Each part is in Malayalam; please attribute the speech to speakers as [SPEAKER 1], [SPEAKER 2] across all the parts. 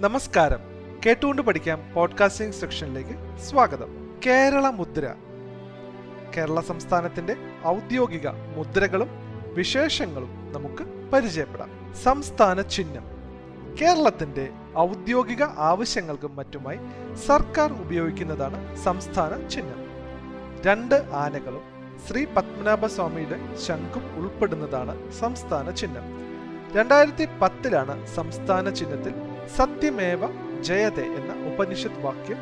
[SPEAKER 1] നമസ്കാരം. കേട്ടുകൊണ്ട് പഠിക്കാം പോഡ്കാസ്റ്റിംഗ് സെക്ഷനിലേക്ക് സ്വാഗതം. കേരള മുദ്ര. കേരള സംസ്ഥാനത്തിന്റെ ഔദ്യോഗിക മുദ്രകളും വിശേഷങ്ങളും നമുക്ക് പരിചയപ്പെടാം. സംസ്ഥാന ചിഹ്നം. കേരളത്തിന്റെ ഔദ്യോഗിക ആവശ്യങ്ങൾക്കും മറ്റുമായി സർക്കാർ ഉപയോഗിക്കുന്നതാണ് സംസ്ഥാന ചിഹ്നം. രണ്ട് ആനകളും ശ്രീ പത്മനാഭ സ്വാമിയുടെ ശംഖും ഉൾപ്പെടുന്നതാണ് സംസ്ഥാന ചിഹ്നം. രണ്ടായിരത്തി പത്തിലാണ് സംസ്ഥാന ചിഹ്നത്തിൽ സത്യമേവ ജയതെ എന്ന ഉപനിഷത്ത് വാക്യം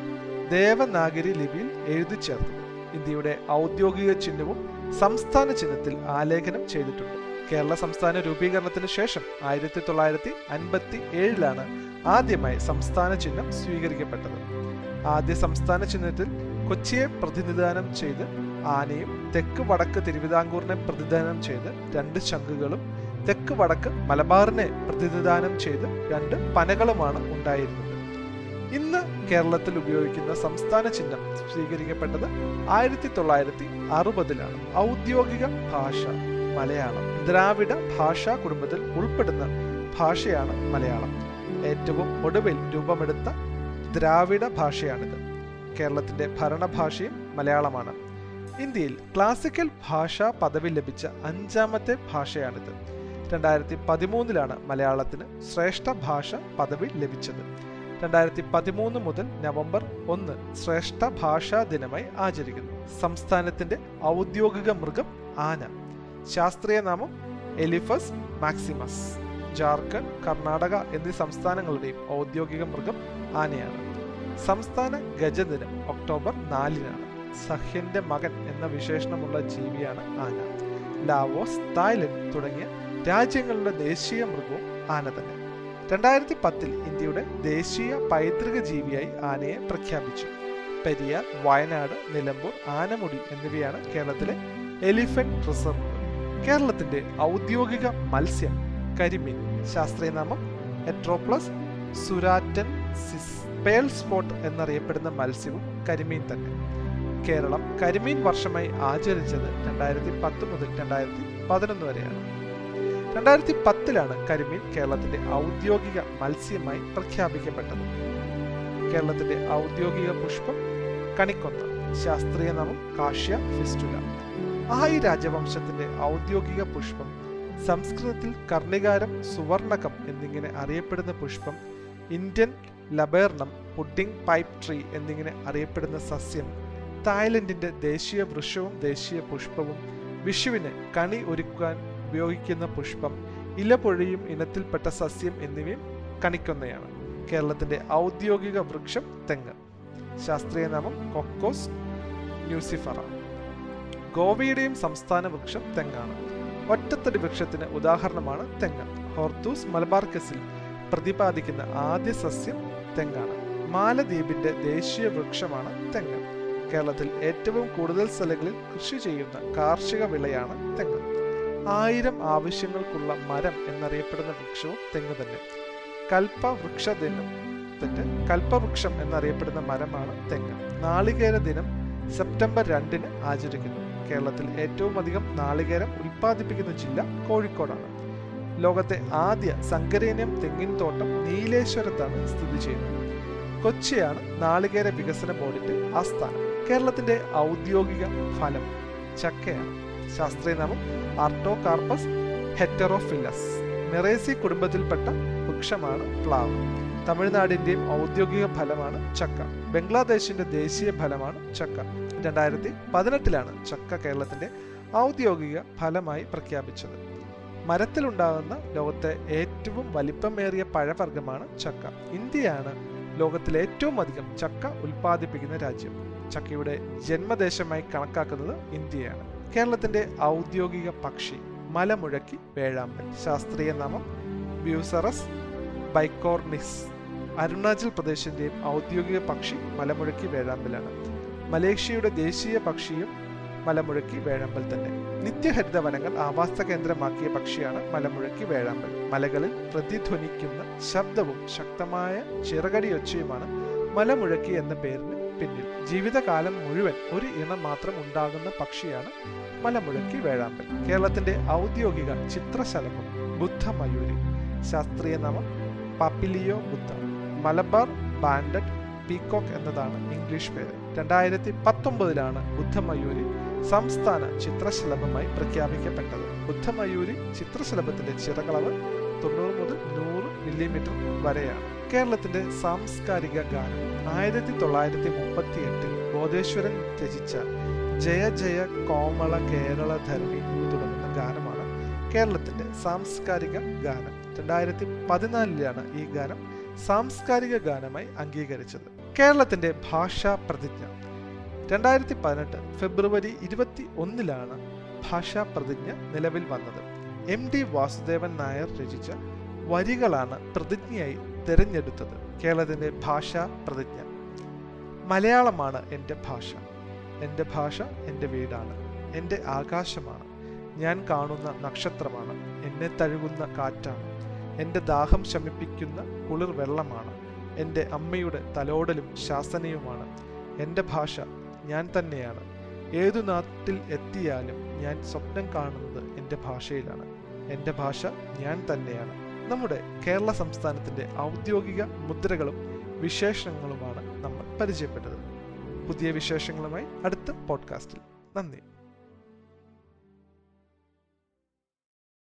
[SPEAKER 1] ദേവനാഗരി ലിപിയിൽ എഴുതി ചേർത്തു. ഇന്ത്യയുടെ ഔദ്യോഗിക ചിഹ്നവും സംസ്ഥാന ചിഹ്നത്തിൽ ആലേഖനം ചെയ്തിട്ടുണ്ട്. കേരള സംസ്ഥാന രൂപീകരണത്തിന് ശേഷം ആയിരത്തി തൊള്ളായിരത്തി അൻപത്തി ഏഴിലാണ് ആദ്യമായി സംസ്ഥാന ചിഹ്നം സ്വീകരിക്കപ്പെട്ടത്. ആദ്യ സംസ്ഥാന ചിഹ്നത്തിൽ കൊച്ചിയെ പ്രതിനിധാനം ചെയ്ത് ആനയും തെക്ക് വടക്ക് തിരുവിതാംകൂറിനെ പ്രതിനിധാനം ചെയ്ത് രണ്ട് ശംഖുകളും തെക്ക് വടക്ക് മലബാറിനെ പ്രതിനിധാനം ചെയ്ത് രണ്ട് പനകളുമാണ് ഉണ്ടായിരുന്നത്. ഇന്ന് കേരളത്തിൽ ഉപയോഗിക്കുന്ന സംസ്ഥാന ചിഹ്നം സ്വീകരിക്കപ്പെട്ടത് ആയിരത്തി തൊള്ളായിരത്തി അറുപതിലാണ് ഔദ്യോഗിക ഭാഷ മലയാളം. ദ്രാവിഡ ഭാഷാ കുടുംബത്തിൽ ഉൾപ്പെടുന്ന ഭാഷയാണ് മലയാളം. ഏറ്റവും ഒടുവിൽ രൂപമെടുത്ത ദ്രാവിഡ ഭാഷയാണിത്. കേരളത്തിന്റെ ഭരണഭാഷയും മലയാളമാണ്. ഇന്ത്യയിൽ ക്ലാസിക്കൽ ഭാഷാ പദവി ലഭിച്ച അഞ്ചാമത്തെ ഭാഷയാണിത്. രണ്ടായിരത്തി പതിമൂന്നിലാണ് മലയാളത്തിന് ശ്രേഷ്ഠ ഭാഷ പദവി ലഭിച്ചത്. രണ്ടായിരത്തി പതിമൂന്ന് മുതൽ നവംബർ ഒന്ന് ശ്രേഷ്ഠ ഭാഷാ ദിനമായി ആചരിക്കുന്നു. സംസ്ഥാനത്തിന്റെ ഔദ്യോഗിക മൃഗം ആന. ശാസ്ത്രീയ നാമം എലിഫസ് മാക്സിമസ്. ജാർഖണ്ഡ് കർണാടക എന്നീ സംസ്ഥാനങ്ങളുടെയും ഔദ്യോഗിക മൃഗം ആനയാണ്. സംസ്ഥാന ഗജദിനം ഒക്ടോബർ നാലിനാണ്. സഹ്യന്റെ മകൻ എന്ന വിശേഷണമുള്ള ജീവിയാണ് ആന. ലാവോസ് തായ്ലൻഡ് തുടങ്ങിയ രാജ്യങ്ങളുടെ ദേശീയ മൃഗവും ആന തന്നെ. രണ്ടായിരത്തി പത്തിൽ ഇന്ത്യയുടെ ദേശീയ പൈതൃക ജീവിയായി ആനയെ പ്രഖ്യാപിച്ചു. പെരിയാർ വയനാട് നിലമ്പൂർ ആനമുടി എന്നിവയാണ് കേരളത്തിലെ എലിഫന്റ് റിസർവ് കേരളത്തിന്റെ ഔദ്യോഗിക മത്സ്യം കരിമീൻ ശാസ്ത്രീയ നാമം എട്രോപ്ലസ് സുരാറ്റൻ സിസ് പേൾ സ്പോട്ട് എന്നറിയപ്പെടുന്ന മത്സ്യവും കരിമീൻ തന്നെ. കേരളം കരിമീൻ വർഷമായി ആചരിച്ചത് രണ്ടായിരത്തി പത്ത് മുതൽ രണ്ടായിരത്തി പതിനൊന്ന് വരെയാണ്. രണ്ടായിരത്തി പത്തിലാണ് കരിമീൻ കേരളത്തിന്റെ ഔദ്യോഗിക മത്സ്യമായി പ്രഖ്യാപിക്കപ്പെട്ടത്. കേരളത്തിന്റെ ഔദ്യോഗിക പുഷ്പം കണിക്കൊന്ന ശാസ്ത്രീയ നാമം കാഷ്യ ഫിസ്റ്റുല. ആയി രാജവംശത്തിന്റെ ഔദ്യോഗിക പുഷ്പം സംസ്കൃതത്തിൽ കർണികാരം സുവർണകം എന്നിങ്ങനെ അറിയപ്പെടുന്ന പുഷ്പം Indian laburnum pudding pipe tree എന്നിങ്ങനെ അറിയപ്പെടുന്ന സസ്യം തായ്ലൻഡിന്റെ ദേശീയ വൃക്ഷവും ദേശീയ പുഷ്പവും വിഷുവിന് കണി ഒരുക്കാൻ ഉപയോഗിക്കുന്ന പുഷ്പം ഇലപൊഴിയും ഇനത്തിൽപ്പെട്ട സസ്യം എന്നിവയും കണിക്കൊന്നയാണ്. കേരളത്തിന്റെ ഔദ്യോഗിക വൃക്ഷം തെങ്ങ്. ശാസ്ത്രീയ നാമം കൊക്കോസ് ന്യൂസിഫറ. ഗോവയുടെയും സംസ്ഥാന വൃക്ഷം തെങ്ങാണ്. ഒറ്റത്തടി വൃക്ഷത്തിന് ഉദാഹരണമാണ് തെങ്ങ്. ഹോർത്തൂസ് മലബാർക്കസിൽ പ്രതിപാദിക്കുന്ന ആദ്യ സസ്യം തെങ്ങാണ്. മാലദ്വീപിന്റെ ദേശീയ വൃക്ഷമാണ് തെങ്ങ്. കേരളത്തിൽ ഏറ്റവും കൂടുതൽ സ്ഥലങ്ങളിൽ കൃഷി ചെയ്യുന്ന കാർഷിക വിളയാണ് തെങ്ങ്. ആയിരം ആവശ്യങ്ങൾക്കുള്ള മരം എന്നറിയപ്പെടുന്ന വൃക്ഷവും തെങ്ങ് തന്നെ. കൽപ്പവൃക്ഷ ദിനം കൽപ്പവൃക്ഷം എന്നറിയപ്പെടുന്ന മരമാണ് തെങ്ങ്. നാളികേര ദിനം സെപ്റ്റംബർ രണ്ടിന് ആചരിക്കുന്നു. കേരളത്തിൽ ഏറ്റവും അധികം നാളികേരം ഉൽപ്പാദിപ്പിക്കുന്ന ജില്ല കോഴിക്കോടാണ്. ലോകത്തെ ആദ്യ സങ്കരേനിയം തെങ്ങിൻ തോട്ടം നീലേശ്വരത്താണ് സ്ഥിതി ചെയ്യുന്നത്. കൊച്ചിയാണ് നാളികേര വികസന ബോർഡിന്റെ ആസ്ഥാനം. കേരളത്തിന്റെ ഔദ്യോഗിക ഫലം ചക്കയാണ്. ശാസ്ത്രീയ നാമം ആർട്ടോകാർപ്പസ് ഹെറ്ററോഫില്ലസ്. മെറേസി കുടുംബത്തിൽപ്പെട്ട വൃക്ഷമാണ് പ്ലാവ്. തമിഴ്നാടിന്റെയും ഔദ്യോഗിക ഫലമാണ് ചക്ക. ബംഗ്ലാദേശിന്റെ ദേശീയ ഫലമാണ് ചക്ക. രണ്ടായിരത്തി പതിനെട്ടിലാണ് ചക്ക കേരളത്തിന്റെ ഔദ്യോഗിക ഫലമായി പ്രഖ്യാപിച്ചത്. മരത്തിലുണ്ടാകുന്ന ലോകത്തെ ഏറ്റവും വലിപ്പമേറിയ പഴവർഗമാണ് ചക്ക. ഇന്ത്യയാണ് ലോകത്തിലെ ഏറ്റവും അധികം ചക്ക ഉൽപ്പാദിപ്പിക്കുന്ന രാജ്യം. ചക്കയുടെ ജന്മദേശമായി കണക്കാക്കുന്നത് ഇന്ത്യയാണ്. കേരളത്തിന്റെ ഔദ്യോഗിക പക്ഷി മലമുഴക്കി വേഴാമ്പൽ. ശാസ്ത്രീയ നാമം ബ്യൂസറസ് ബൈക്കോർണിസ്. അരുണാചൽ പ്രദേശിന്റെയും ഔദ്യോഗിക പക്ഷി മലമുഴക്കി വേഴാമ്പലാണ്. മലേഷ്യയുടെ ദേശീയ പക്ഷിയും മലമുഴക്കി വേഴാമ്പൽ തന്നെ. നിത്യഹരിത വനങ്ങൾ ആവാസ കേന്ദ്രമാക്കിയ പക്ഷിയാണ് മലമുഴക്കി വേഴാമ്പൽ. മലകളിൽ പ്രതിധ്വനിക്കുന്ന ശബ്ദവും ശക്തമായ ചിറകടിയൊച്ചയുമാണ് മലമുഴക്കി എന്ന പേരിന് പിന്നിൽ. ജീവിതകാലം മുഴുവൻ ഒരു ഇനം മാത്രം ഉണ്ടാകുന്ന പക്ഷിയാണ് മലമുഴക്കി വേഴാമ്പൽ. കേരളത്തിന്റെ ഔദ്യോഗിക ചിത്രശലഭം ബുദ്ധമയൂരി. ശാസ്ത്രീയ നാമം Papilio Buddha. Malabar banded peacock എന്നതാണ് ഇംഗ്ലീഷ് പേര്. രണ്ടായിരത്തി പത്തൊമ്പതിലാണ് ബുദ്ധമയൂരി സംസ്ഥാന ചിത്രശലഭമായി പ്രഖ്യാപിക്കപ്പെട്ടത്. ബുദ്ധമയൂരി ചിത്രശലഭത്തിന്റെ ചിറകളവ് തൊണ്ണൂറ് മില്ലിമീറ്റർ വരെയാണ്. കേരളത്തിന്റെ സാംസ്കാരിക ഗാനം ആയിരത്തി തൊള്ളായിരത്തി മുപ്പത്തി എട്ടിൽ ബോധേശ്വരൻ രചിച്ച ജയ ജയ കോമള കേരള ധർമ്മി എന്ന് തുടങ്ങുന്ന ഗാനമാണ് കേരളത്തിന്റെ സാംസ്കാരിക ഗാനം. രണ്ടായിരത്തി പതിനാലിലാണ് ഈ ഗാനം സാംസ്കാരിക ഗാനമായി അംഗീകരിച്ചത്. കേരളത്തിന്റെ ഭാഷാ പ്രതിജ്ഞ. രണ്ടായിരത്തി പതിനെട്ട് ഫെബ്രുവരി ഇരുപത്തി ഒന്നിലാണ് ഭാഷാ പ്രതിജ്ഞ നിലവിൽ വന്നത്. എം ഡി വാസുദേവൻ നായർ രചിച്ച വരികളാണ് പ്രതിജ്ഞയായി തിരഞ്ഞെടുത്തത്. കേരളത്തിന്റെ ഭാഷ പ്രതിജ്ഞ. മലയാളമാണ് എന്റെ ഭാഷ. എന്റെ ഭാഷ എന്റെ വീടാണ്. എന്റെ ആകാശമാണ്. ഞാൻ കാണുന്ന നക്ഷത്രമാണ്. എന്നെ തഴുകുന്ന കാറ്റാണ്. എന്റെ ദാഹം ശമിപ്പിക്കുന്ന കുളിർ വെള്ളമാണ്. എന്റെ അമ്മയുടെ തലോടലും ശാസനയുമാണ്. എന്റെ ഭാഷ ഞാൻ തന്നെയാണ്. ഏതു നാട്ടിൽ എത്തിയാലും ഞാൻ സ്വപ്നം കാണുന്നത് എന്റെ ഭാഷയിലാണ്. എന്റെ ഭാഷ ഞാൻ തന്നെയാണ്. നമ്മുടെ കേരള സംസ്ഥാനത്തിന്റെ ഔദ്യോഗിക മുദ്രകളും വിശേഷങ്ങളുമാണ് നമ്മൾ പരിചയപ്പെട്ടത്. പുതിയ വിശേഷങ്ങളുമായി അടുത്ത പോഡ്കാസ്റ്റിൽ നന്ദി.